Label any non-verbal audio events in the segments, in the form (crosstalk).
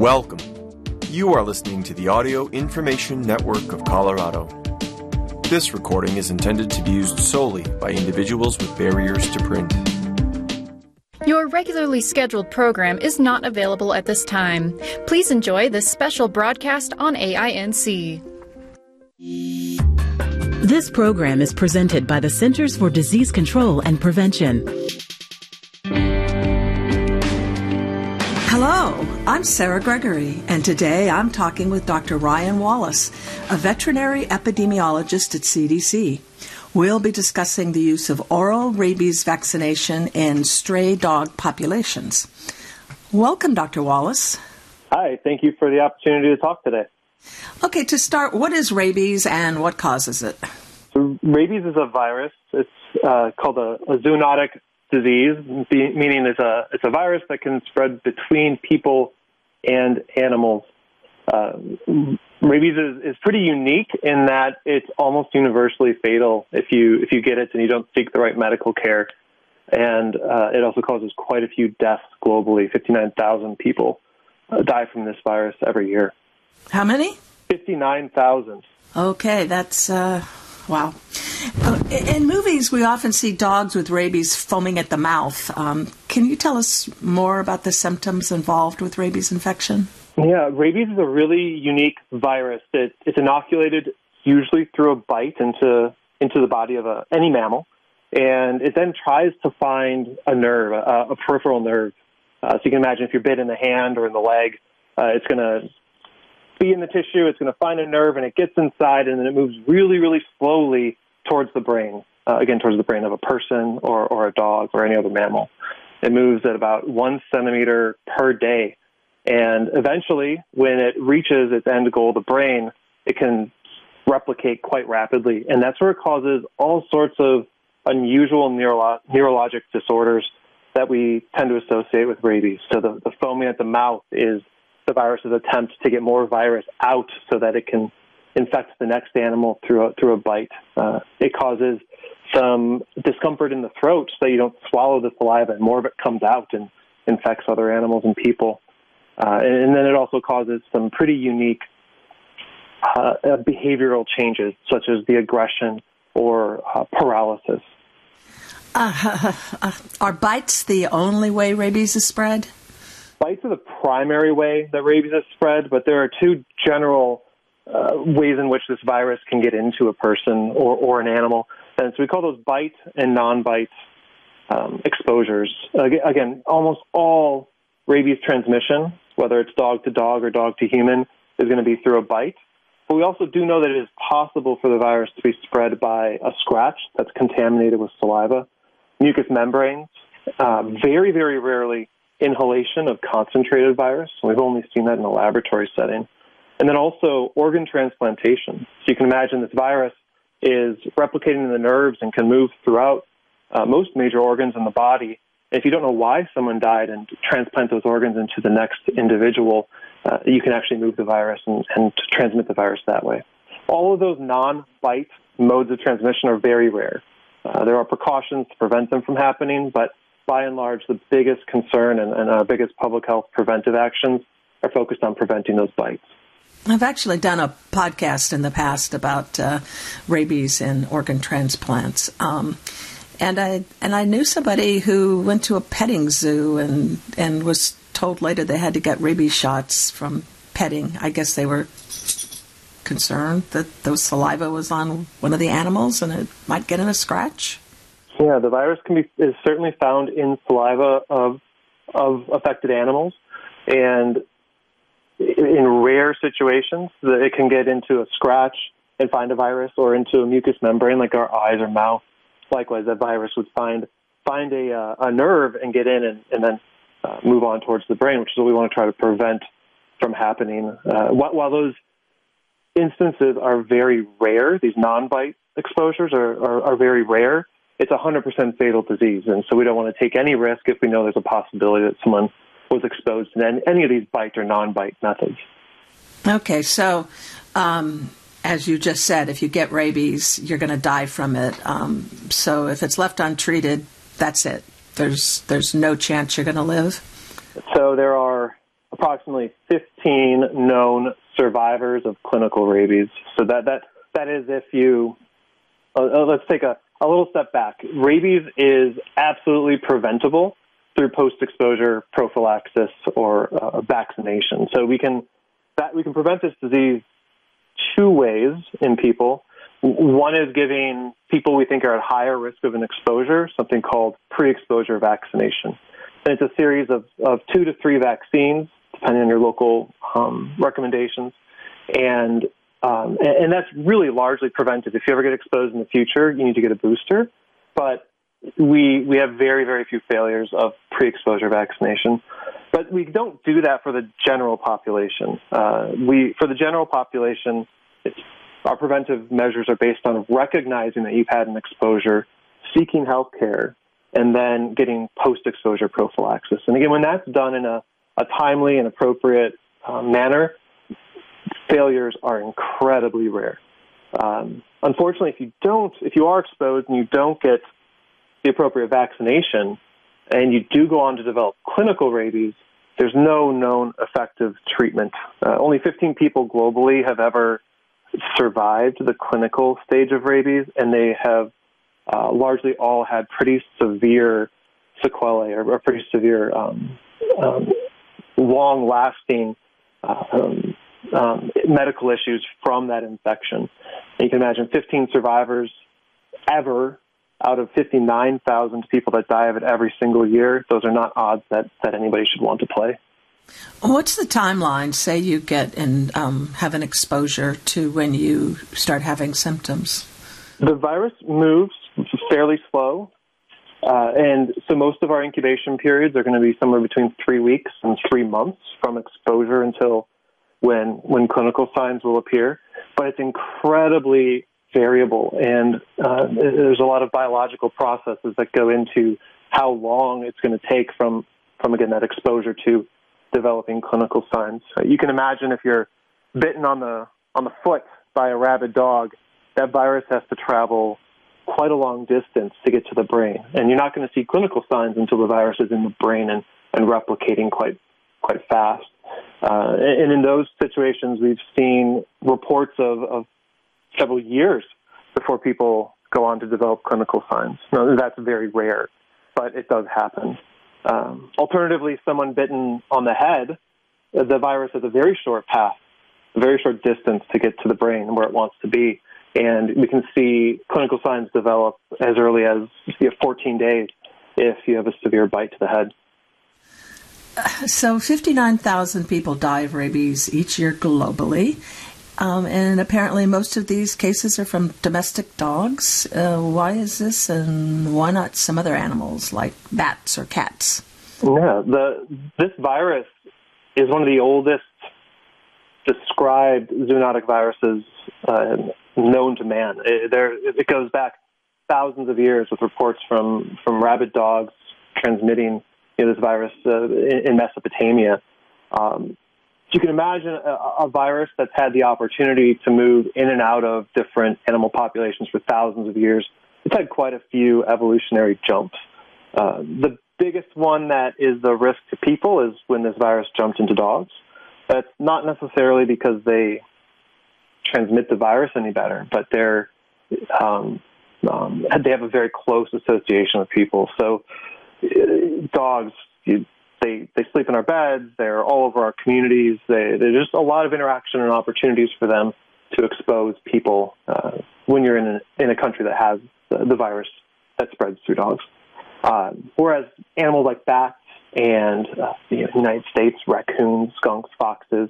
Welcome. You are listening to the Audio Information Network of Colorado. This recording is intended to be used solely by individuals with barriers to print. Your regularly scheduled program is not available at this time. Please enjoy this special broadcast on AINC. This program is presented by the Centers for Disease Control and Prevention. I'm Sarah Gregory, and today I'm talking with Dr. Ryan Wallace, a veterinary epidemiologist at CDC. We'll be discussing the use of oral rabies vaccination in stray dog populations. Welcome, Dr. Wallace. Hi, thank you for the opportunity to talk today. Okay, to start, what is rabies and what causes it? So, rabies is a virus. It's uh, called a, a zoonotic disease, meaning it's a it's a virus that can spread between people and animals. Uh, rabies is, is pretty unique in that it's almost universally fatal if you if you get it and you don't seek the right medical care, and uh, it also causes quite a few deaths globally. Fifty nine thousand people uh, die from this virus every year. How many? Fifty nine thousand. Okay, that's uh, Wow. Uh, in movies, we often see dogs with rabies foaming at the mouth. Um, can you tell us more about the symptoms involved with rabies infection? Yeah, rabies is a really unique virus. It, it's inoculated usually through a bite into into the body of a, any mammal, and it then tries to find a nerve, a, a peripheral nerve. Uh, so you can imagine if you're bit in the hand or in the leg, uh, it's going to be in the tissue. It's going to find a nerve, and it gets inside, and then it moves really, really slowly towards the brain. Uh, again, towards the brain of a person or, or a dog or any other mammal. It moves at about one centimeter per day. And eventually, when it reaches its end goal, the brain, it can replicate quite rapidly. And that's where it causes all sorts of unusual neuro- neurologic disorders that we tend to associate with rabies. So the, the foaming at the mouth is the virus's attempt to get more virus out so that it can infect the next animal through a, through a bite. Uh, it causes some discomfort in the throat so you don't swallow the saliva and more of it comes out and infects other animals and people. Uh, and, and, then it also causes some pretty unique uh, behavioral changes, such as the aggression or uh, paralysis. Uh, (laughs) are bites the only way rabies is spread? Bites are the primary way that rabies is spread, but there are two general uh, ways in which this virus can get into a person or, or an animal. And so we call those bite and non-bite um, exposures. Again, almost all rabies transmission, whether it's dog to dog or dog to human, is going to be through a bite. But we also do know that it is possible for the virus to be spread by a scratch that's contaminated with saliva, mucous membranes. Uh, very, very rarely inhalation of concentrated virus. We've only seen that in a laboratory setting. And then also organ transplantation. So you can imagine this virus is replicating in the nerves and can move throughout uh, most major organs in the body. If you don't know why someone died and transplant those organs into the next individual, uh, you can actually move the virus and, and transmit the virus that way. All of those non-bite modes of transmission are very rare. Uh, there are precautions to prevent them from happening, but by and large, the biggest concern and, and our biggest public health preventive actions are focused on preventing those bites. I've actually done a podcast in the past about uh, rabies and organ transplants. Um, and I and I knew somebody who went to a petting zoo and and was told later they had to get rabies shots from petting. I guess they were concerned that the saliva was on one of the animals and it might get in a scratch. Yeah, the virus can be is certainly found in saliva of of affected animals, and in rare situations, it can get into a scratch and find a virus, or into a mucous membrane like our eyes or mouth. Likewise, that virus would find find a uh, a nerve and get in, and, and then uh, move on towards the brain, which is what we want to try to prevent from happening. Uh, while, those instances are very rare, these non-bite exposures are, are, are very rare it's a 100% fatal disease. And so we don't want to take any risk if we know there's a possibility that someone was exposed to any of these bite or non bite methods. Okay, so um, as you just said, if you get rabies, you're going to die from it. Um, so if it's left untreated, that's it. There's there's no chance you're going to live. So there are approximately 15 known survivors of clinical rabies. So that that that is if you uh, uh, let's take a, a little step back. Rabies is absolutely preventable through post-exposure prophylaxis or uh, vaccination. So we can that we can prevent this disease two ways in people. One is giving people we think are at higher risk of an exposure something called pre-exposure vaccination. And it's a series of, of two to three vaccines, depending on your local um, recommendations. And, um, and, and that's really largely preventive. If you ever get exposed in the future, you need to get a booster. But we we have very very few failures of pre-exposure vaccination, but we don't do that for the general population. Uh, we for the general population, our preventive measures are based on recognizing that you've had an exposure, seeking health care, and then getting post-exposure prophylaxis. And again, when that's done in a, a timely and appropriate uh, manner, failures are incredibly rare. Um, unfortunately, if you don't, if you are exposed and you don't get the appropriate vaccination, and you do go on to develop clinical rabies, there's no known effective treatment. Uh, only 15 people globally have ever survived the clinical stage of rabies, and they have uh, largely all had pretty severe sequelae or, or pretty severe, um, um, long-lasting uh, um, um, medical issues from that infection. And you can imagine 15 survivors ever out of 59,000 people that die of it every single year. Those are not odds that, that anybody should want to play. What's the timeline? Say you get and um, have an exposure to when you start having symptoms. The virus moves fairly slow, uh, and so most of our incubation periods are going to be somewhere between three weeks and three months from exposure until when when clinical signs will appear. But it's incredibly variable, and uh, there's a lot of biological processes that go into how long it's going to take from from again that exposure to developing clinical signs. You can imagine if you're bitten on the on the foot by a rabid dog, that virus has to travel quite a long distance to get to the brain, and you're not going to see clinical signs until the virus is in the brain and, and replicating quite quite fast. Uh, and in those situations, we've seen reports of, of several years before people go on to develop clinical signs. Now, that's very rare, but it does happen. Um, alternatively, someone bitten on the head, the virus has a very short path, a very short distance to get to the brain where it wants to be. And we can see clinical signs develop as early as you know, 14 days if you have a severe bite to the head. So, 59,000 people die of rabies each year globally. Um, and apparently, most of these cases are from domestic dogs. Uh, why is this, and why not some other animals like bats or cats? Yeah, the this virus is one of the oldest described zoonotic viruses uh, known to man. It, there, it goes back thousands of years with reports from from rabid dogs transmitting you know, this virus uh, in, in Mesopotamia. Um, you can imagine a, a, virus that's had the opportunity to move in and out of different animal populations for thousands of years. It's had quite a few evolutionary jumps. Uh, the biggest one that is the risk to people is when this virus jumped into dogs. That's not necessarily because they transmit the virus any better, but they're um, um, they have a very close association with people. So dogs, you, they they sleep in our beds. They're all over our communities. They, there's just a lot of interaction and opportunities for them to expose people uh, when you're in a, in a country that has the, the virus that spreads through dogs. Uh, whereas animals like bats and uh, the United States, raccoons, skunks, foxes,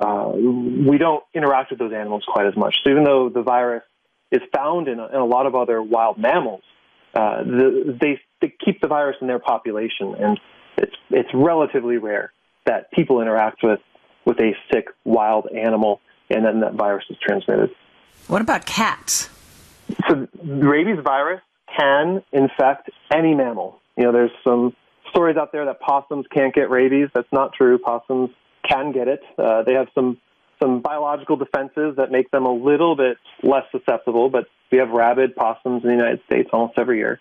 uh, we don't interact with those animals quite as much. So even though the virus is found in a, in a lot of other wild mammals, uh, the, they, they keep the virus in their population, and it's it's relatively rare that people interact with with a sick wild animal and then that virus is transmitted. What about cats? So rabies virus can infect any mammal. You know, there's some stories out there that possums can't get rabies. That's not true. Possums can get it. Uh, they have some some biological defenses that make them a little bit less susceptible. But we have rabid possums in the United States almost every year.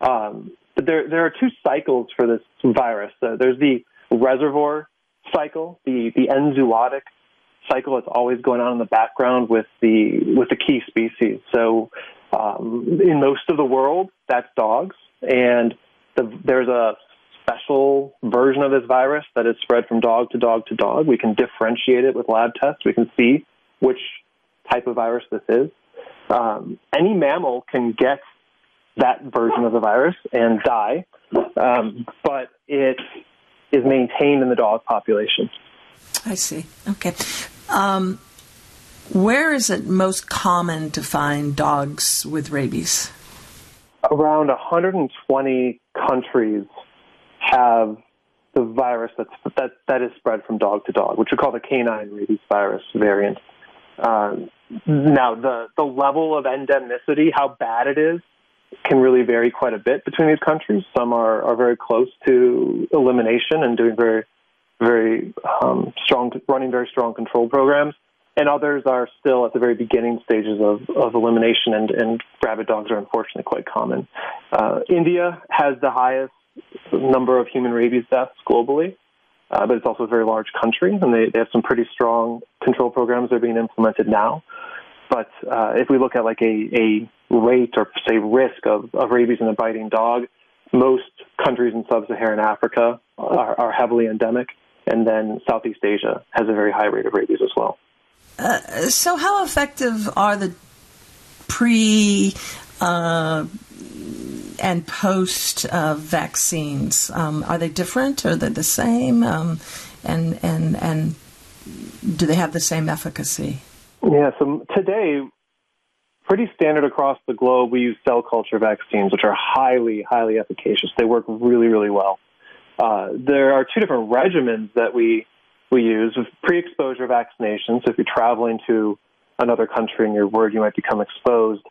Um, but there there are two cycles for this virus. Uh, there's the reservoir cycle, the, the enzootic cycle that's always going on in the background with the with the key species. So um, in most of the world, that's dogs, and the, there's a special version of this virus that is spread from dog to dog to dog. We can differentiate it with lab tests. We can see which type of virus this is. Um, any mammal can get that version of the virus and die, um, but it is maintained in the dog population. I see. Okay. Um, where is it most common to find dogs with rabies? Around 120 countries have the virus that's, that, that is spread from dog to dog, which we call the canine rabies virus variant. Um, now, the, the level of endemicity, how bad it is, can really vary quite a bit between these countries. Some are, are very close to elimination and doing very, very um, strong, running very strong control programs, and others are still at the very beginning stages of, of elimination, and, and rabid dogs are unfortunately quite common. Uh, India has the highest number of human rabies deaths globally, uh, but it's also a very large country, and they, they have some pretty strong control programs that are being implemented now. But uh, if we look at like a, a rate or say risk of, of rabies in a biting dog, most countries in sub-Saharan Africa are, are heavily endemic, and then Southeast Asia has a very high rate of rabies as well. Uh, so, how effective are the pre uh, and post uh, vaccines? Um, are they different? Are they the same? Um, and and and do they have the same efficacy? Yeah. So today, pretty standard across the globe, we use cell culture vaccines, which are highly highly efficacious. They work really really well. Uh, there are two different regimens that we we use with pre-exposure vaccinations. So if you're traveling to another country and you're worried you might become exposed,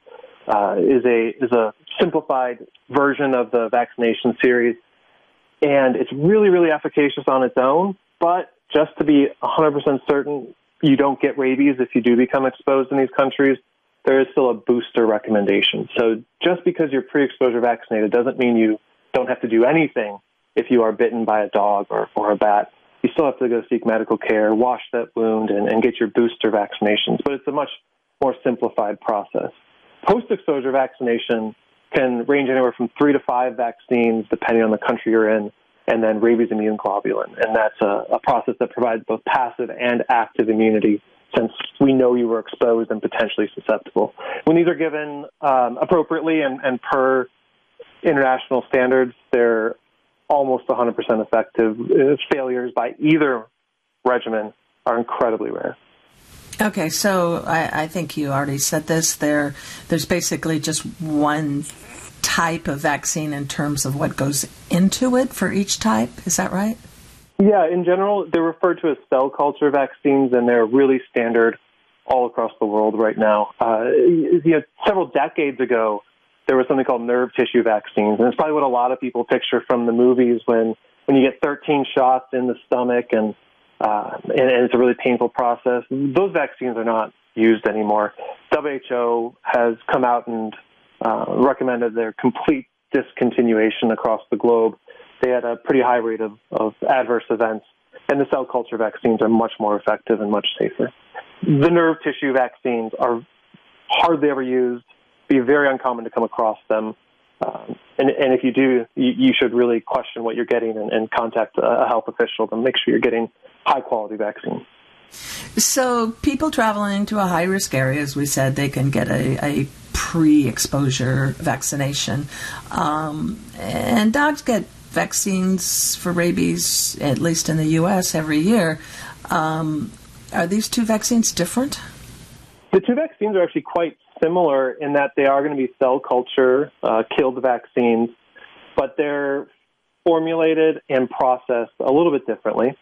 uh, is a is a simplified version of the vaccination series, and it's really really efficacious on its own. But just to be 100% certain you don't get rabies if you do become exposed in these countries, there is still a booster recommendation. So just because you're pre-exposure vaccinated doesn't mean you don't have to do anything if you are bitten by a dog or, or a bat. You still have to go seek medical care, wash that wound, and, and get your booster vaccinations. But it's a much more simplified process. Post exposure vaccination can range anywhere from three to five vaccines, depending on the country you're in, and then rabies immune globulin. And that's a, a process that provides both passive and active immunity since we know you were exposed and potentially susceptible. When these are given um, appropriately and, and per international standards, they're almost 100% effective. Uh, failures by either regimen are incredibly rare. Okay, so I, I, think you already said this. There, there's basically just one type of vaccine in terms of what goes into it for each type. Is that right? Yeah, in general, they're referred to as cell culture vaccines, and they're really standard all across the world right now. Uh, you know, several decades ago, there was something called nerve tissue vaccines, and it's probably what a lot of people picture from the movies when when you get 13 shots in the stomach and uh, and, and it's a really painful process. Those vaccines are not used anymore. WHO has come out and uh, recommended their complete discontinuation across the globe. They had a pretty high rate of, of adverse events, and the cell culture vaccines are much more effective and much safer. The nerve tissue vaccines are hardly ever used, be very uncommon to come across them. Um, and, and if you do, you, you, should really question what you're getting and, and contact a, a health official to make sure you're getting high quality vaccine. So, people traveling to a high risk area, as we said, they can get a, a pre exposure vaccination. Um, and dogs get vaccines for rabies, at least in the U.S., every year. Um, are these two vaccines different? The two vaccines are actually quite similar in that they are going to be cell culture uh, killed vaccines, but they're formulated and processed a little bit differently.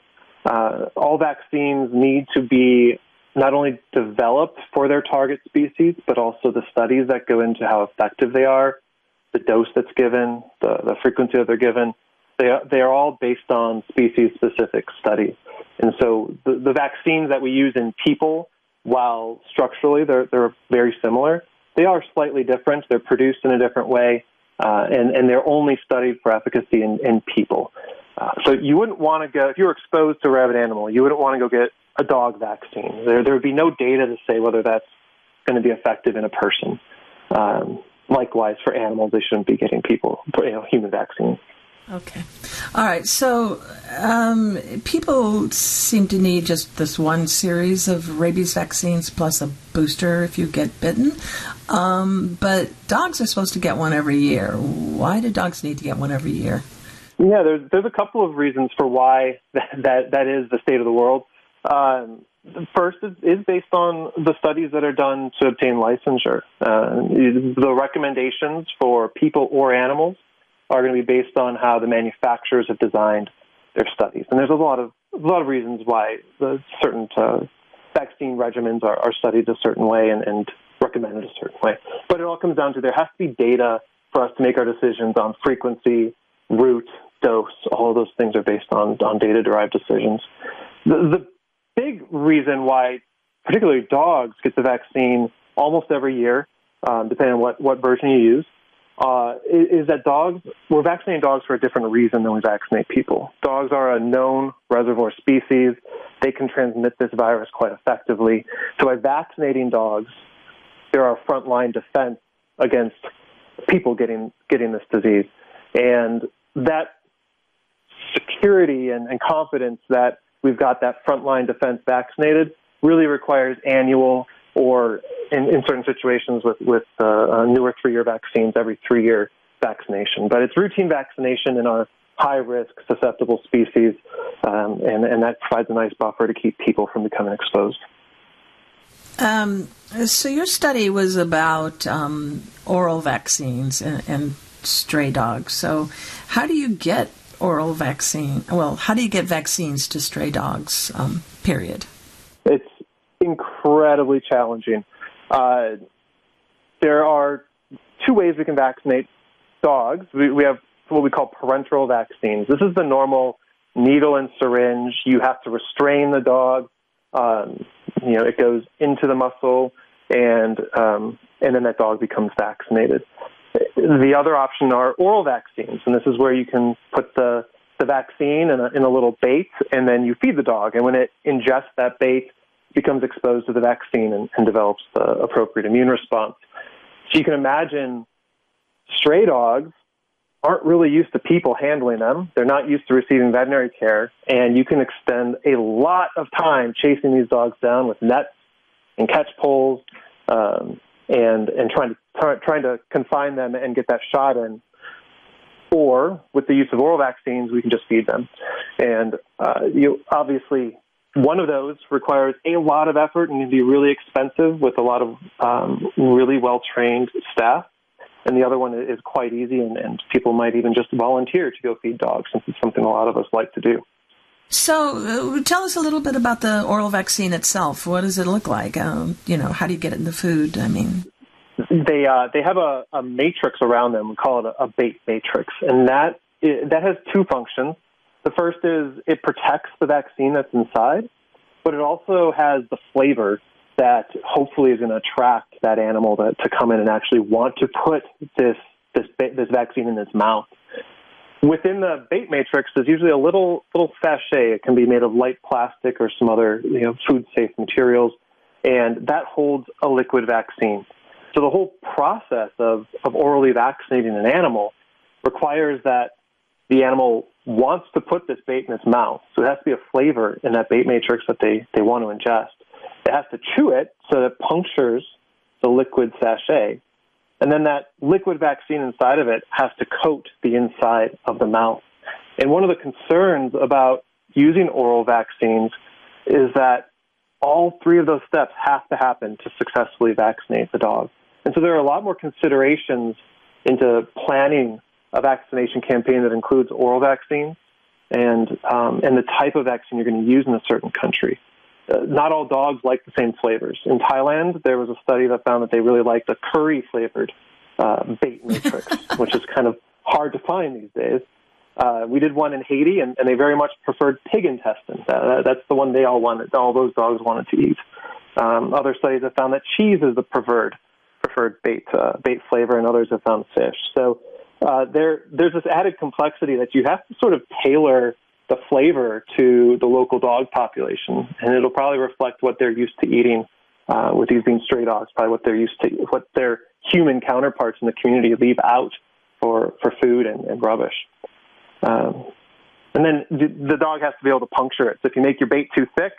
Uh, all vaccines need to be not only developed for their target species, but also the studies that go into how effective they are, the dose that's given, the, the frequency that they're given. They are, they are all based on species specific studies. And so the, the vaccines that we use in people, while structurally they're, they're very similar, they are slightly different. They're produced in a different way, uh, and, and they're only studied for efficacy in, in people. Uh, so you wouldn't want to go if you were exposed to a rabid animal. You wouldn't want to go get a dog vaccine. There there would be no data to say whether that's going to be effective in a person. Um, likewise, for animals, they shouldn't be getting people you know human vaccines. Okay. All right. So um, people seem to need just this one series of rabies vaccines plus a booster if you get bitten. Um, but dogs are supposed to get one every year. Why do dogs need to get one every year? Yeah, there's there's a couple of reasons for why (laughs) that that, that is the state of the world. Um, first is, is, based on the studies that are done to obtain licensure. Uh, the recommendations for people or animals are going to be based on how the manufacturers have designed their studies. And there's a lot of a lot of reasons why the certain uh, vaccine regimens are, are, studied a certain way and, and recommended a certain way. But it all comes down to there has to be data for us to make our decisions on frequency, route, dose. All of those things are based on on data derived decisions. The, the big reason why, particularly dogs, get the vaccine almost every year, um, depending on what what version you use, uh, is that dogs, we're vaccinating dogs for a different reason than we vaccinate people. Dogs are a known reservoir species. They can transmit this virus quite effectively. So by vaccinating dogs, they're our frontline defense against people getting, getting this disease. And that security and, and confidence that we've got that frontline defense vaccinated really requires annual or in, in certain situations with, with uh, uh, newer three year vaccines, every three year vaccination. But it's routine vaccination in our high risk, susceptible species, um, and, and that provides a nice buffer to keep people from becoming exposed. Um, so, your study was about um, oral vaccines and, and stray dogs. So, how do you get oral vaccine? Well, how do you get vaccines to stray dogs? Um, period. It's incredibly challenging. Uh, there are two ways we can vaccinate dogs. We, we have what we call parenteral vaccines. This is the normal needle and syringe. You have to restrain the dog. Um, you know, it goes into the muscle, and um, and then that dog becomes vaccinated. The other option are oral vaccines, and this is where you can put the the vaccine in a, in a little bait, and then you feed the dog. And when it ingests that bait, becomes exposed to the vaccine and, and develops the appropriate immune response. So you can imagine stray dogs aren't really used to people handling them. They're not used to receiving veterinary care, and you can extend a lot of time chasing these dogs down with nets and catch poles, um, and and trying to try, trying to confine them and get that shot in. Or with the use of oral vaccines, we can just feed them, and uh, you obviously one of those requires a lot of effort and can be really expensive with a lot of um, really well trained staff. And the other one is quite easy, and, and people might even just volunteer to go feed dogs, since it's something a lot of us like to do. So, uh, tell us a little bit about the oral vaccine itself. What does it look like? Um, you know, how do you get it in the food? I mean, they uh, they have a, a, matrix around them. We call it a, a bait matrix, and that that has two functions. The first is it protects the vaccine that's inside, but it also has the flavor that hopefully is going to attract that animal to, to come in and actually want to put this this this vaccine in its mouth. Within the bait matrix, there's usually a little little sachet. It can be made of light plastic or some other you know food safe materials, and that holds a liquid vaccine. So the whole process of, of orally vaccinating an animal requires that the animal wants to put this bait in its mouth. So it has to be a flavor in that bait matrix that they, they want to ingest. It has to chew it so that it punctures the liquid sachet. And then that liquid vaccine inside of it has to coat the inside of the mouth. And one of the concerns about using oral vaccines is that all three of those steps have to happen to successfully vaccinate the dog. And so there are a lot more considerations into planning a vaccination campaign that includes oral vaccines and um, and the type of vaccine you're going to use in a certain country. Uh, not all dogs like the same flavors. In Thailand, there was a study that found that they really liked the curry flavored uh, bait matrix, (laughs) which is kind of hard to find these days. Uh, we did one in Haiti, and, and they very much preferred pig intestine. Uh, that's the one they all wanted. All those dogs wanted to eat. Um, other studies have found that cheese is the preferred preferred bait uh, bait flavor, and others have found fish. So uh, there there's this added complexity that you have to sort of tailor the flavor to the local dog population, and it'll probably reflect what they're used to eating. Uh, with these being stray dogs, probably what they're used to, what their human counterparts in the community leave out for for food and, and rubbish. Um, and then the, the dog has to be able to puncture it. So if you make your bait too thick,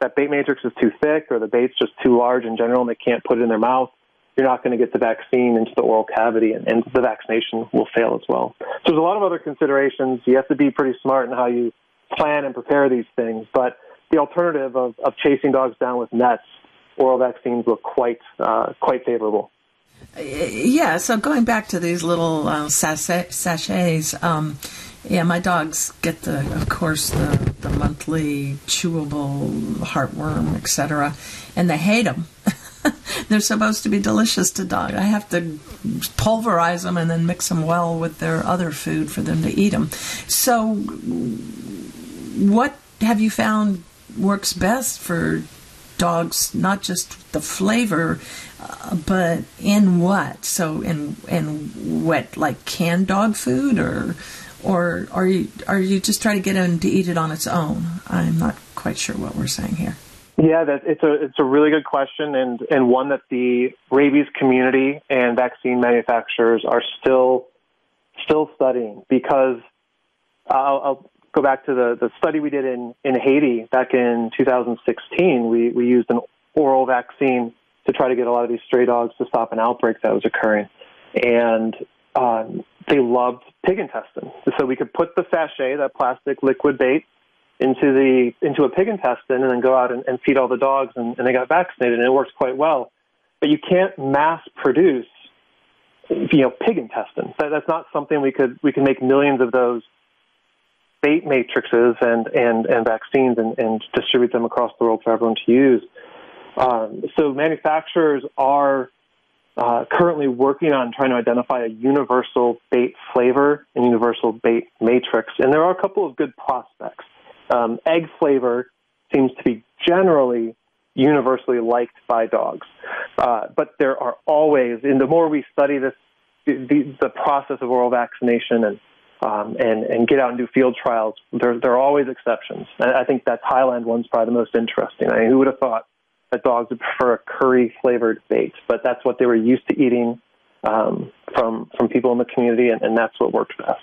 that bait matrix is too thick, or the bait's just too large in general, and they can't put it in their mouth you're not going to get the vaccine into the oral cavity, and, and the vaccination will fail as well. So there's a lot of other considerations. You have to be pretty smart in how you plan and prepare these things, but the alternative of, of chasing dogs down with nets, oral vaccines look quite uh, quite favorable. Yeah, so going back to these little uh, sachets, um, yeah, my dogs get the, of course, the, the monthly chewable heartworm, etc., and they hate them. (laughs) (laughs) They're supposed to be delicious to dog. I have to pulverize them and then mix them well with their other food for them to eat them. So, what have you found works best for dogs? Not just the flavor, uh, but in what? So, in in what like canned dog food or or are you are you just trying to get them to eat it on its own? I'm not quite sure what we're saying here. Yeah, that, it's a it's a really good question, and and one that the rabies community and vaccine manufacturers are still still studying because I'll, go back to the the study we did in in Haiti back in 2016. We we used an oral vaccine to try to get a lot of these stray dogs to stop an outbreak that was occurring, and um, they loved pig intestine. So we could put the sachet, that plastic liquid bait, into the into a pig intestine and then go out and, and feed all the dogs and, and they got vaccinated and it works quite well. But you can't mass produce you know pig intestines. That, that's not something we could we can make millions of those bait matrices and and and vaccines and, and distribute them across the world for everyone to use. Um, so manufacturers are uh, currently working on trying to identify a universal bait flavor and universal bait matrix, and there are a couple of good prospects um, egg flavor seems to be generally universally liked by dogs. Uh, but there are always, and the more we study this, the, the process of oral vaccination and um, and and get out and do field trials, there there are always exceptions. And I think that Thailand one's probably the most interesting. I mean, who would have thought that dogs would prefer a curry flavored bait? But that's what they were used to eating um, from from people in the community, and, and that's what worked best.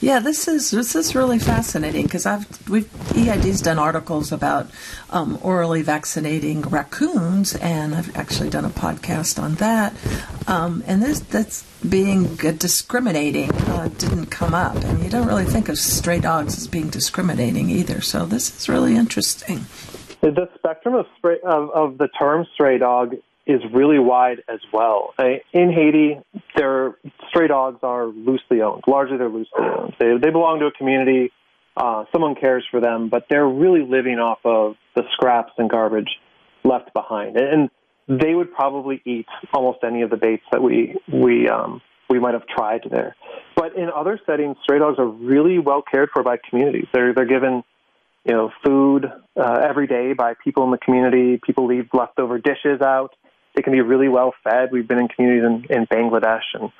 Yeah, this is this is really fascinating because I've we've EID's done articles about um, orally vaccinating raccoons, and I've actually done a podcast on that. Um, and this that's being discriminating uh, didn't come up, and you don't really think of stray dogs as being discriminating either. So this is really interesting. The spectrum of, spray, of, of the term stray dog is really wide as well. In Haiti, their stray dogs are loosely owned. Largely, they're loosely owned. They, they belong to a community. Uh, someone cares for them, but they're really living off of the scraps and garbage left behind. And they would probably eat almost any of the baits that we we um, we might have tried there. But in other settings, stray dogs are really well cared for by communities. They're they're given you know food uh, every day by people in the community. People leave leftover dishes out they can be really well fed. We've been in communities in, in Bangladesh and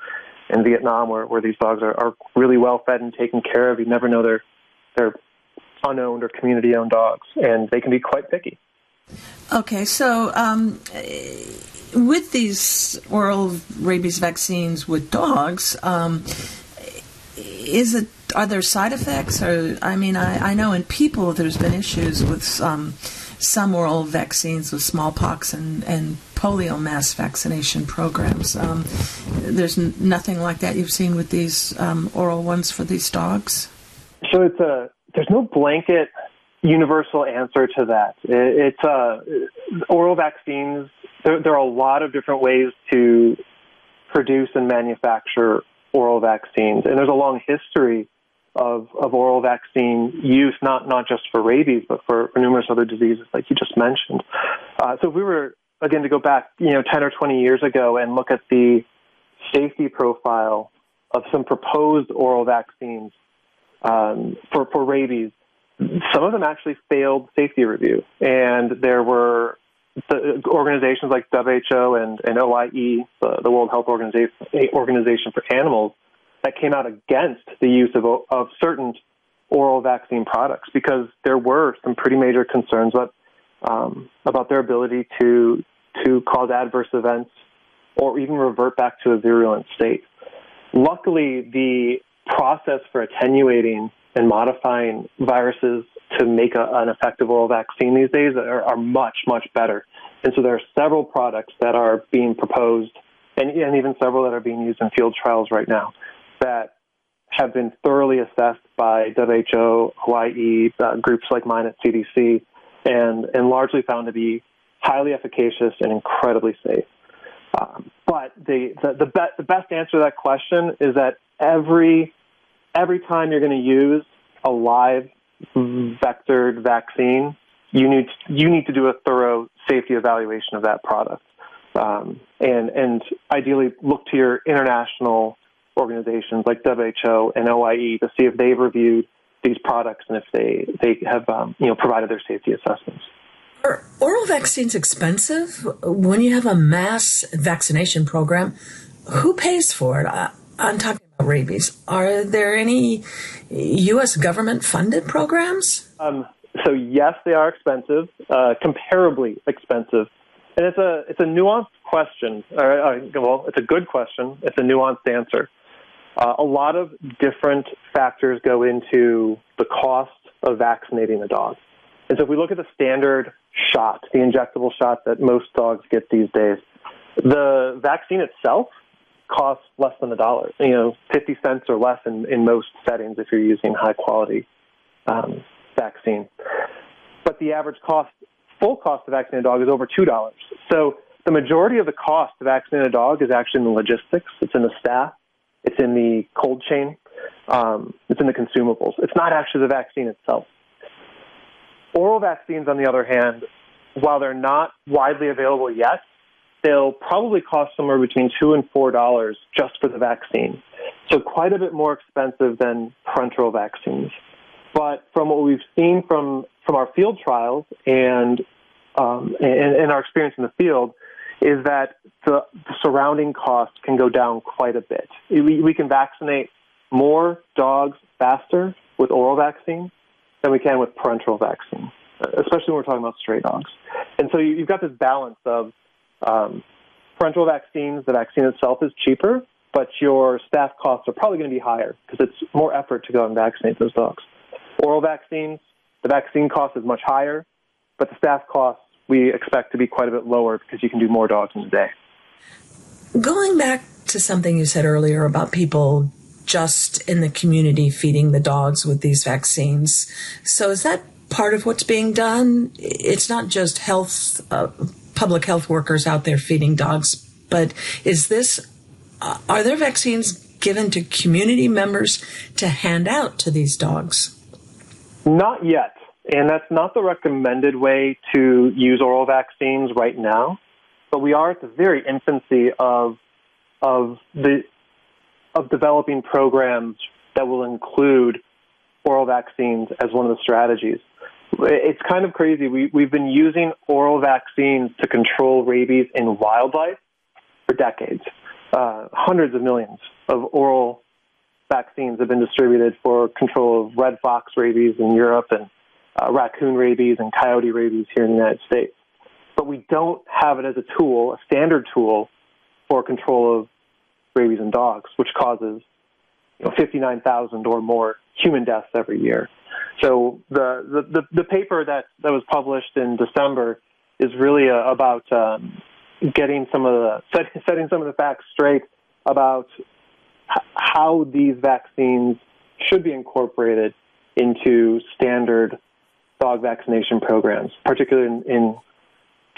in Vietnam where, where these dogs are, are really well fed and taken care of. You never know they're they're unowned or community owned dogs, and they can be quite picky. Okay, so um, with these oral rabies vaccines with dogs, um, is it are there side effects? Or I mean, I, I know in people there's been issues with um, some oral vaccines with smallpox and, and polio mass vaccination programs. Um, there's n- nothing like that you've seen with these um, oral ones for these dogs. So it's a there's no blanket universal answer to that. It, it's uh, oral vaccines. There, there are a lot of different ways to produce and manufacture oral vaccines, and there's a long history of, of oral vaccine use, not, not just for rabies, but for, for numerous other diseases like you just mentioned. Uh, so if we were, again, to go back, you know, 10 or 20 years ago and look at the safety profile of some proposed oral vaccines um, for, for rabies, some of them actually failed safety review. And there were the organizations like WHO and, and OIE, the, the World Health Organization, Organization for Animals, that came out against the use of, of certain oral vaccine products because there were some pretty major concerns about um, about their ability to to cause adverse events or even revert back to a virulent state. Luckily, the process for attenuating and modifying viruses to make a, an effective oral vaccine these days are, are, much, much better. And so there are several products that are being proposed, and, and even several that are being used in field trials right now, that have been thoroughly assessed by WHO, OIE, uh, groups like mine at CDC, and, and largely found to be highly efficacious and incredibly safe. Um, but the, the, the, be- the best answer to that question is that every, every time you're going to use a live vectored vaccine, you need, you need to do a thorough safety evaluation of that product. Um, and, and ideally look to your international organizations like WHO and OIE to see if they've reviewed these products and if they, they have um, you know, provided their safety assessments. Are oral vaccines expensive? When you have a mass vaccination program, who pays for it? I, am talking about rabies. Are there any U.S. government funded programs? Um, so yes, they are expensive, uh, comparably expensive, and it's a it's a nuanced question. Well, it's a good question. It's a nuanced answer. Uh, a lot of different factors go into the cost of vaccinating a dog. And so if we look at the standard shot, the injectable shot that most dogs get these days, the vaccine itself costs less than a dollar, you know, 50 cents or less in, in most settings if you're using high quality um, vaccine. But the average cost, full cost of vaccinating a dog is over $2. So the majority of the cost of vaccinating a dog is actually in the logistics. It's in the staff. It's in the cold chain. Um, it's in the consumables. It's not actually the vaccine itself. Oral vaccines, on the other hand, while they're not widely available yet, they'll probably cost somewhere between two and four dollars just for the vaccine. So quite a bit more expensive than parenteral vaccines. But from what we've seen from from our field trials and um, and, and, our experience in the field, is that the, the surrounding costs can go down quite a bit. We, we can vaccinate more dogs faster with oral vaccine than we can with parenteral vaccine, especially when we're talking about stray dogs. And so you've got this balance of um, parenteral vaccines, the vaccine itself is cheaper, but your staff costs are probably going to be higher because it's more effort to go and vaccinate those dogs. Oral vaccines, the vaccine cost is much higher, but the staff costs we expect to be quite a bit lower because you can do more dogs in a day. Going back to something you said earlier about people just in the community feeding the dogs with these vaccines. So is that part of what's being done? It's not just health, uh, public health workers out there feeding dogs, but is this, uh, are there vaccines given to community members to hand out to these dogs? Not yet. And that's not the recommended way to use oral vaccines right now. But we are at the very infancy of, of the of developing programs that will include oral vaccines as one of the strategies. It's kind of crazy. We, we've been using oral vaccines to control rabies in wildlife for decades. Uh, hundreds of millions of oral vaccines have been distributed for control of red fox rabies in Europe and uh, raccoon rabies and coyote rabies here in the United States. But we don't have it as a tool, a standard tool for control of rabies in dogs, which causes you know, 59,000 or more human deaths every year. So the, the, the, paper that, that was published in December is really uh, about um, getting some of the (laughs) set, setting some of the facts straight about h- how these vaccines should be incorporated into standard dog vaccination programs, particularly in, in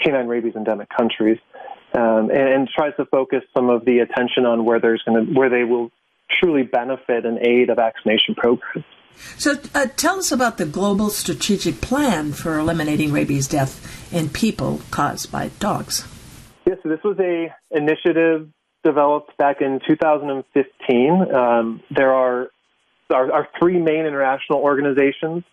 canine rabies endemic countries um, and, and, tries to focus some of the attention on where there's going to where they will truly benefit and aid a vaccination program. So, uh, tell us about the global strategic plan for eliminating rabies death in people caused by dogs. Yes, so this was a initiative developed back in 2015. Um, there are our, our, three main international organizations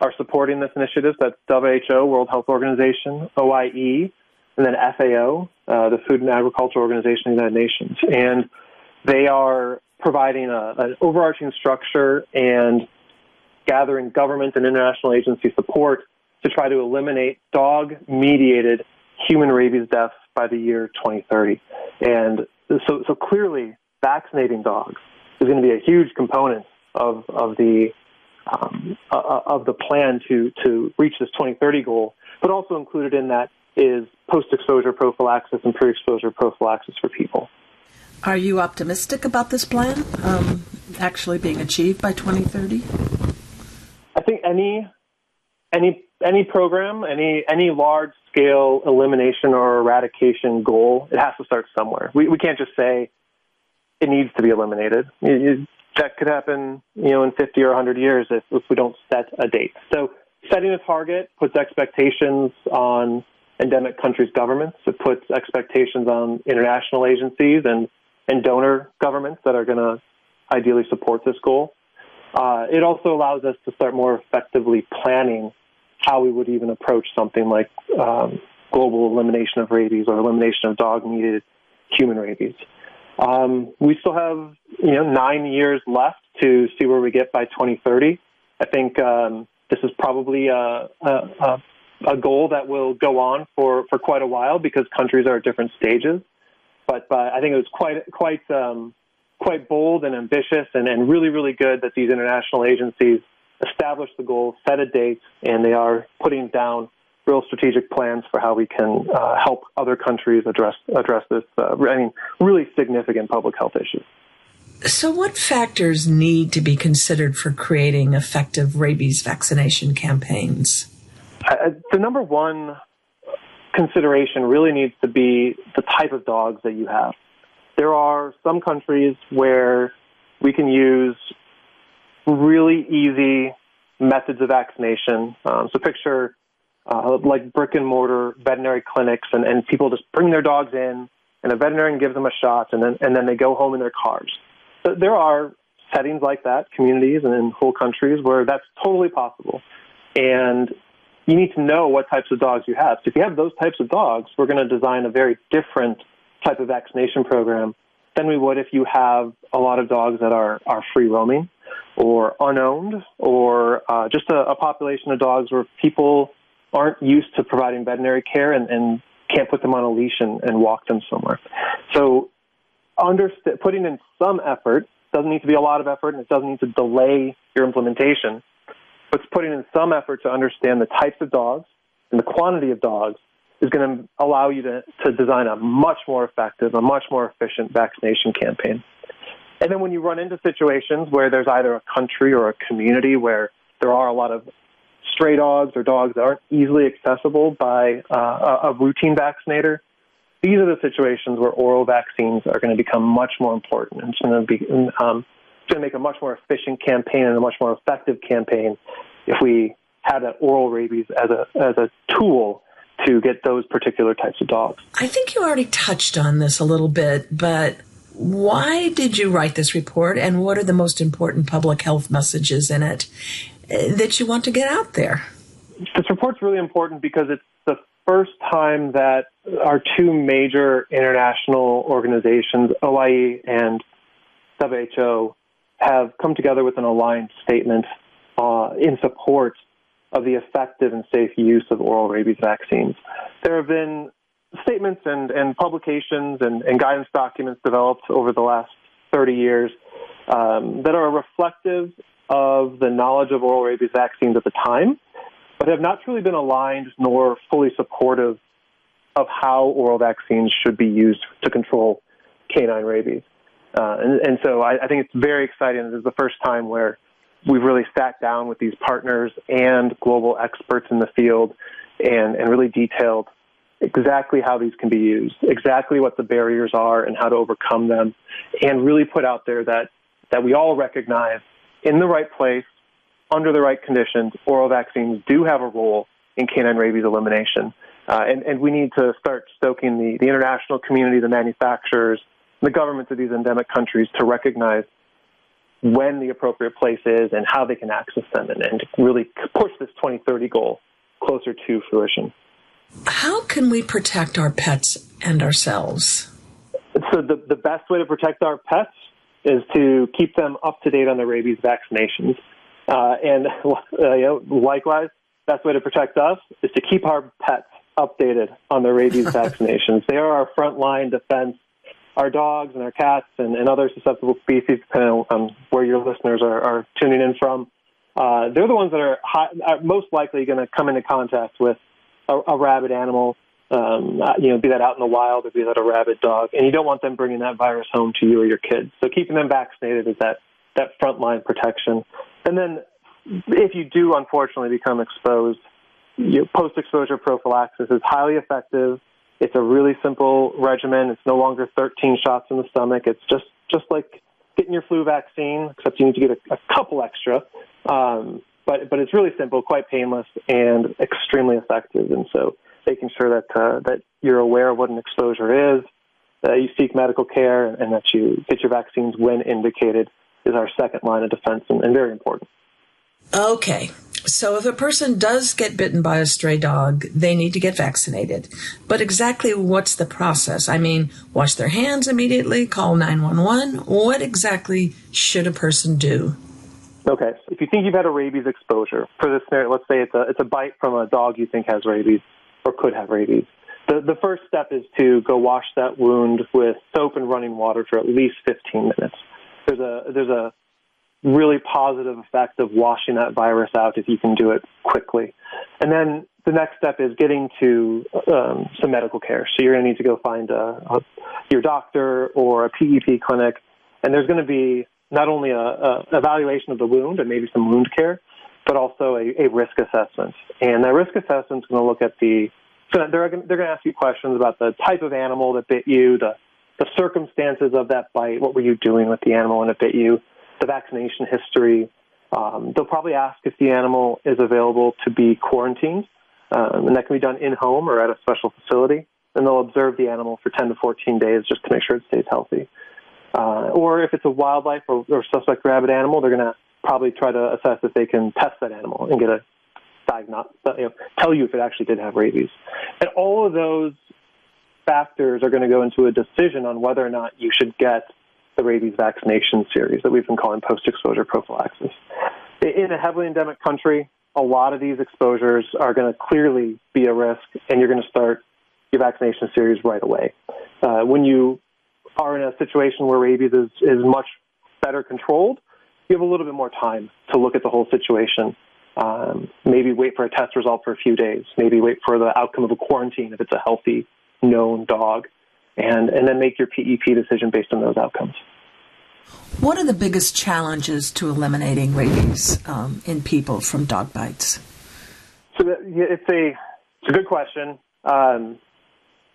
are supporting this initiative. That's WHO, World Health Organization, OIE, and then FAO, uh, the Food and Agriculture Organization of the United Nations. And they are providing a, an overarching structure and gathering government and international agency support to try to eliminate dog mediated human rabies deaths by the year 2030. And so, so clearly, vaccinating dogs is going to be a huge component of, of the um, uh, uh, of the plan to to reach this 2030 goal. But also included in that is post-exposure prophylaxis and pre-exposure prophylaxis for people. Are you optimistic about this plan um, actually being achieved by 2030? I think any any any program, any any large scale elimination or eradication goal, it has to start somewhere. We we can't just say it needs to be eliminated. That could happen, you know, in 50 or 100 years if, if we don't set a date. So setting a target puts expectations on endemic countries' governments. It puts expectations on international agencies and, and donor governments that are going to ideally support this goal. Uh, it also allows us to start more effectively planning how we would even approach something like um, global elimination of rabies or elimination of dog-mediated human rabies. Um, we still have you know nine years left to see where we get by 2030. I think um, this is probably a, a, a, goal that will go on for, for quite a while because countries are at different stages. But, but I think it was quite quite um, quite bold and ambitious, and, and really really good that these international agencies established the goal, set a date, and they are putting down real strategic plans for how we can uh, help other countries address address this. Uh, I mean, really significant public health issue. So, what factors need to be considered for creating effective rabies vaccination campaigns? The number one consideration really needs to be the type of dogs that you have. There are some countries where we can use really easy methods of vaccination. Um, so, picture uh, like brick and mortar veterinary clinics, and, and people just bring their dogs in, and a veterinarian gives them a shot, and then and then they go home in their cars. There are settings like that, communities and in whole countries where that's totally possible, and you need to know what types of dogs you have. So if you have those types of dogs, we're going to design a very different type of vaccination program than we would if you have a lot of dogs that are, are free roaming or unowned or uh, just a, a population of dogs where people aren't used to providing veterinary care and, and can't put them on a leash and, and walk them somewhere. So, underst- putting in some effort doesn't need to be a lot of effort, and it doesn't need to delay your implementation. But putting in some effort to understand the types of dogs and the quantity of dogs is going to allow you to, to design a much more effective, a much more efficient vaccination campaign. And then when you run into situations where there's either a country or a community where there are a lot of stray dogs or dogs that aren't easily accessible by uh, a routine vaccinator, these are the situations where oral vaccines are going to become much more important. It's going to be um, to make a much more efficient campaign and a much more effective campaign if we had that oral rabies as a as a tool to get those particular types of dogs. I think you already touched on this a little bit, but why did you write this report and what are the most important public health messages in it? Uh, that you want to get out there? This report's really important because it's the first time that our two major international organizations, OIE and WHO, have come together with an aligned statement uh, in support of the effective and safe use of oral rabies vaccines. There have been statements and, and publications and, and guidance documents developed over the last 30 years um, that are reflective of the knowledge of oral rabies vaccines at the time, but have not truly been aligned nor fully supportive of how oral vaccines should be used to control canine rabies. Uh, and, and, so I, I, think it's very exciting. This is the first time where we've really sat down with these partners and global experts in the field and, and really detailed exactly how these can be used, exactly what the barriers are and how to overcome them, and really put out there that, that we all recognize in the right place, under the right conditions, oral vaccines do have a role in canine rabies elimination. Uh, and, and we need to start stoking the, the international community, the manufacturers, the governments of these endemic countries to recognize when the appropriate place is and how they can access them and, and really push this 2030 goal closer to fruition. How can we protect our pets and ourselves? So the, the best way to protect our pets is to keep them up to date on their rabies vaccinations. Uh, and (laughs) uh, you know, likewise, best way to protect us is to keep our pets updated on their rabies (laughs) vaccinations. They are our frontline defense. Our dogs and our cats and, and other susceptible species, depending on where your listeners are, are tuning in from, uh, they're the ones that are, high, are most likely going to come into contact with a, a rabid animal, um, uh, you know, be that out in the wild or be that a rabid dog, and you don't want them bringing that virus home to you or your kids. So keeping them vaccinated is that that frontline protection. And then, if you do unfortunately become exposed, post-exposure prophylaxis is highly effective. It's a really simple regimen. It's no longer 13 shots in the stomach. It's just just like getting your flu vaccine, except you need to get a, a couple extra. Um, but but it's really simple, quite painless, and extremely effective. And so making sure that uh, that you're aware of what an exposure is, that you seek medical care, and that you get your vaccines when indicated is our second line of defense and, and very important. Okay. So if a person does get bitten by a stray dog, they need to get vaccinated. But exactly what's the process? I mean, wash their hands immediately, call 911. What exactly should a person do? Okay, if you think you've had a rabies exposure, for this scenario, let's say it's a it's a bite from a dog you think has rabies or could have rabies. The the first step is to go wash that wound with soap and running water for at least 15 minutes. There's a there's a really positive effect of washing that virus out if you can do it quickly. And then the next step is getting to um, some medical care. So you're going to need to go find a, a, your doctor or a PEP clinic, and there's going to be not only a, evaluation of the wound and maybe some wound care, but also a, a risk assessment. And that risk assessment is going to look at the so they're they're going to ask you questions about the type of animal that bit you, the the circumstances of that bite, what were you doing with the animal when it bit you, the vaccination history. Um, they'll probably ask if the animal is available to be quarantined, um, and that can be done in home or at a special facility. And they'll observe the animal for 10 to 14 days just to make sure it stays healthy. Uh, or if it's a wildlife or, or suspect rabid animal, they're going to probably try to assess if they can test that animal and get a diagnostic, you know, tell you if it actually did have rabies. And all of those factors are going to go into a decision on whether or not you should get the rabies vaccination series that we've been calling post-exposure prophylaxis. In a heavily endemic country, a lot of these exposures are going to clearly be a risk, and you're going to start your vaccination series right away. Uh, when you are in a situation where rabies is, is much better controlled, you have a little bit more time to look at the whole situation. Um, maybe wait for a test result for a few days. Maybe wait for the outcome of a quarantine if it's a healthy, known dog, and and then make your PEP decision based on those outcomes. What are the biggest challenges to eliminating rabies um, in people from dog bites? So it's a it's a good question. Um,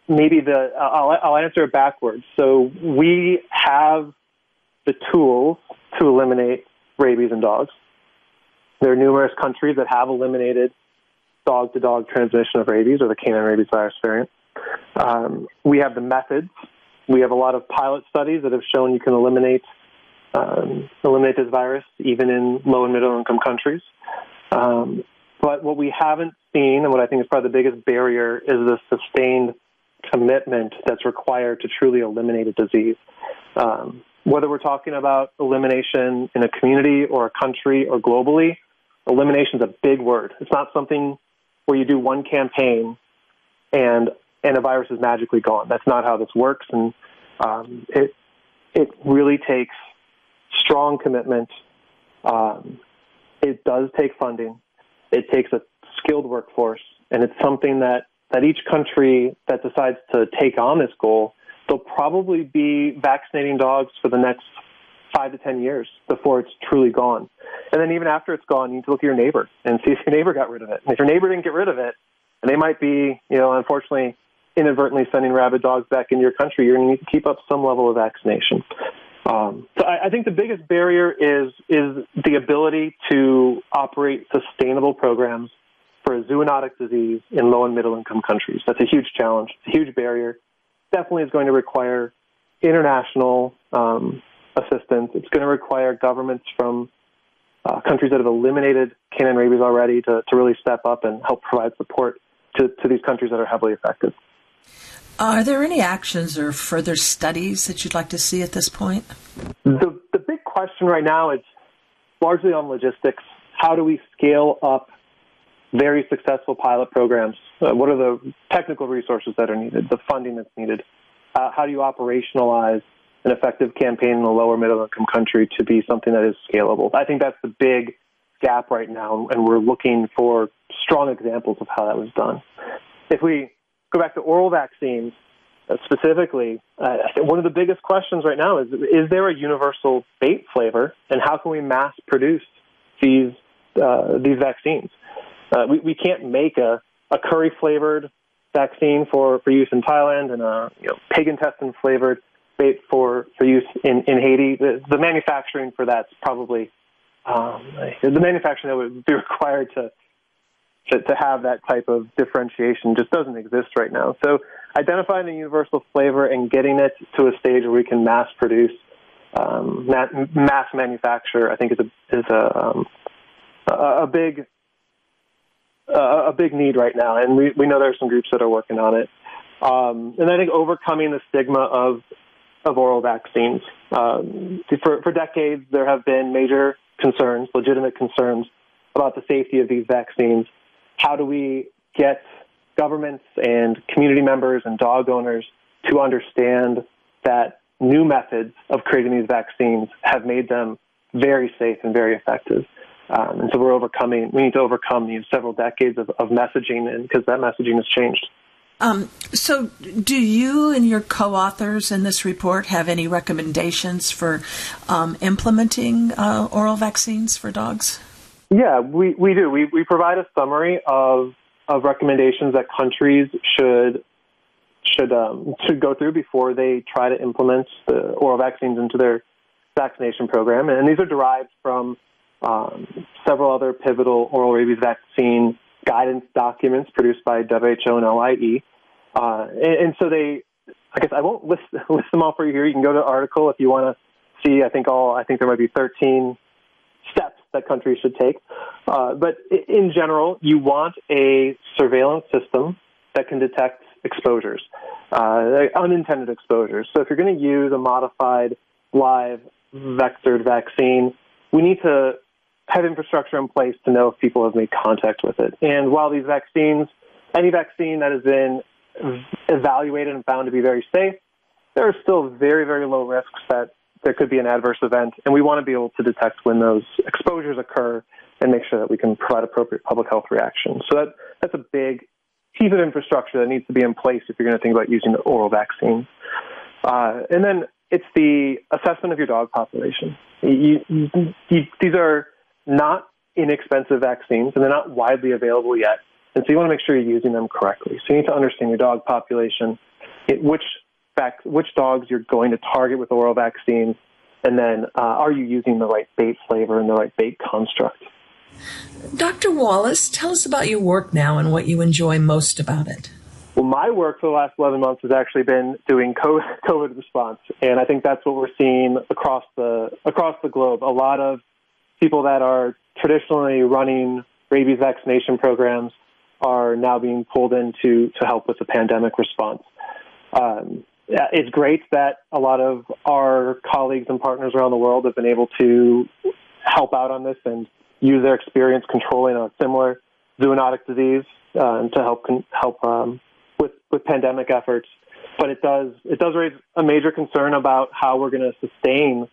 maybe the I'll, I'll answer it backwards. So we have the tools to eliminate rabies in dogs. There are numerous countries that have eliminated dog to dog transmission of rabies or the canine rabies virus variant. Um, we have the methods. We have a lot of pilot studies that have shown you can eliminate um, eliminate this virus even in low and middle income countries. Um, but what we haven't seen, and what I think is probably the biggest barrier, is the sustained commitment that's required to truly eliminate a disease. Um, whether we're talking about elimination in a community or a country or globally, elimination is a big word. It's not something where you do one campaign and and a virus is magically gone. That's not how this works, and um, it it really takes strong commitment. Um, it does take funding. It takes a skilled workforce, and it's something that that each country that decides to take on this goal, they'll probably be vaccinating dogs for the next five to ten years before it's truly gone. And then even after it's gone, you need to look at your neighbor and see if your neighbor got rid of it. And if your neighbor didn't get rid of it, and they might be, you know, unfortunately inadvertently sending rabid dogs back into your country, you're going to need to keep up some level of vaccination. Um, so I, I think the biggest barrier is is the ability to operate sustainable programs for a zoonotic disease in low and middle income countries. That's a huge challenge. A huge barrier. Definitely is going to require international um, assistance. It's going to require governments from uh, countries that have eliminated canine rabies already to, to really step up and help provide support to, to these countries that are heavily affected. Are there any actions or further studies that you'd like to see at this point? The, the big question right now is largely on logistics. How do we scale up very successful pilot programs? Uh, what are the technical resources that are needed, the funding that's needed? Uh, how do you operationalize an effective campaign in a lower middle income country to be something that is scalable? I think that's the big gap right now, and we're looking for strong examples of how that was done. If we go back to oral vaccines uh, specifically, uh, one of the biggest questions right now is is there a universal bait flavor, and how can we mass produce these uh, these vaccines? Uh, we, we can't make a, a curry flavored vaccine for, for use in Thailand and a you know, pig intestine flavored bait for, for use in, in Haiti. The, the manufacturing for that's probably um, the manufacturing that would be (laughs) required to, to, to have that type of differentiation just doesn't exist right now. So identifying a universal flavor and getting it to a stage where we can mass produce, um, mass manufacture, I think is a is a um, a, big a big need right now, and we we know there are some groups that are working on it. Um, and I think overcoming the stigma of of oral vaccines. Um, for for decades, there have been major concerns, legitimate concerns about the safety of these vaccines. How do we get governments and community members and dog owners to understand that new methods of creating these vaccines have made them very safe and very effective? Um, and so we're overcoming, we need to overcome these several decades of, of messaging because that messaging has changed. Um, so, do you and your co authors in this report have any recommendations for um, implementing uh, oral vaccines for dogs? Yeah, we, we do. We, we provide a summary of, of recommendations that countries should should um, should go through before they try to implement the oral vaccines into their vaccination program, and these are derived from um, several other pivotal oral rabies vaccine guidance documents produced by WHO and OIE. Uh, and, and, so they, I guess I won't list (laughs) list them all for you here. You can go to the article if you want to see. I think all I think there might be 13 steps that countries should take. Uh, but in general, you want a surveillance system that can detect exposures, uh, unintended exposures. So if you're going to use a modified live vectored vaccine, we need to have infrastructure in place to know if people have made contact with it. And while these vaccines, any vaccine that has been evaluated and found to be very safe, there are still very, very low risks that there could be an adverse event. And we want to be able to detect when those exposures occur and make sure that we can provide appropriate public health reactions. So that, that's a big piece of infrastructure that needs to be in place if you're going to think about using the oral vaccine. Uh, and then it's the assessment of your dog population. You, you, you, these are not inexpensive vaccines, and they're not widely available yet. And so you want to make sure you're using them correctly. So you need to understand your dog population, which vac- which dogs you're going to target with oral vaccines, and then uh, are you using the right bait flavor and the right bait construct. Dr. Wallace, tell us about your work now and what you enjoy most about it. Well, my work for the last 11 months has actually been doing (laughs) COVID response, and I think that's what we're seeing across the across the globe. A lot of people that are traditionally running rabies vaccination programs are now being pulled in to, to help with the pandemic response. Um, it's great that a lot of our colleagues and partners around the world have been able to help out on this and use their experience controlling a similar zoonotic disease uh, to help help um, with with pandemic efforts. But it does it does raise a major concern about how we're going to sustain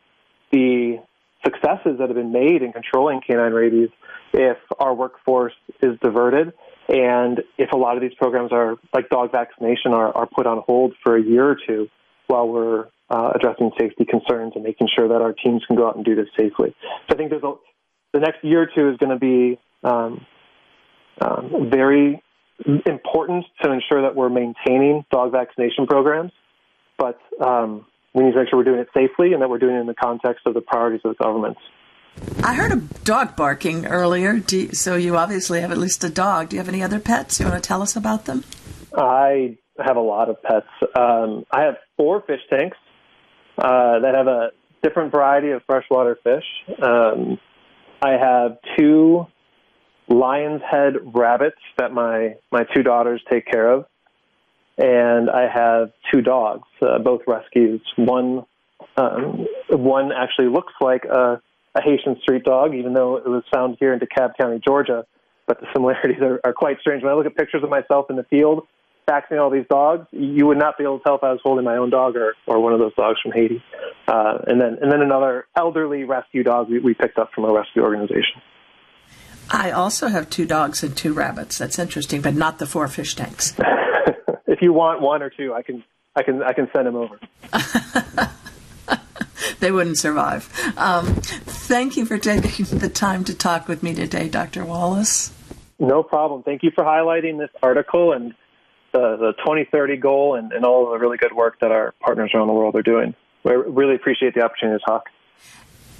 the successes that have been made in controlling canine rabies if our workforce is diverted and if a lot of these programs are like dog vaccination are, are put on hold for a year or two while we're uh, addressing safety concerns and making sure that our teams can go out and do this safely. So I think there's a, the next year or two is going to be um, um, very important to ensure that we're maintaining dog vaccination programs, but um, we need to make sure we're doing it safely and that we're doing it in the context of the priorities of the governments. I heard a dog barking earlier, you, so you obviously have at least a dog. Do you have any other pets? You want to tell us about them? I have a lot of pets. Um, I have four fish tanks uh, that have a different variety of freshwater fish. Um, I have two lion's head rabbits that my, my two daughters take care of. and I have two dogs, uh, both rescues. One um, one actually looks like a, a Haitian street dog, even though it was found here in DeKalb County, Georgia. But the similarities (laughs) are, are quite strange. When I look at pictures of myself in the field, vaccinating all these dogs, you would not be able to tell if I was holding my own dog or, or one of those dogs from Haiti. Uh, and then and then another elderly rescue dog we, we picked up from a rescue organization. I also have two dogs and two rabbits. That's interesting, but not the four fish tanks. (laughs) if you want one or two, I can I can I can send them over. (laughs) they wouldn't survive. Um, thank you for taking the time to talk with me today, Dr. Wallace. No problem. Thank you for highlighting this article and the, the 2030 goal and, and all of the really good work that our partners around the world are doing. We really appreciate the opportunity to talk.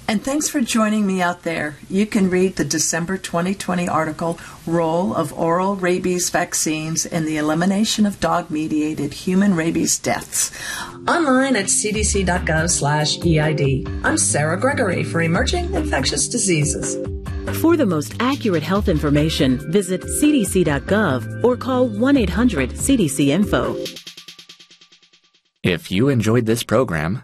And thanks for joining me out there. You can read the December 2020 article, Role of Oral Rabies Vaccines in the Elimination of Dog-Mediated Human Rabies Deaths, online at cdc.gov slash EID. I'm Sarah Gregory for Emerging Infectious Diseases. For the most accurate health information, visit cdc.gov or call 1-800-CDC-INFO. If you enjoyed this program,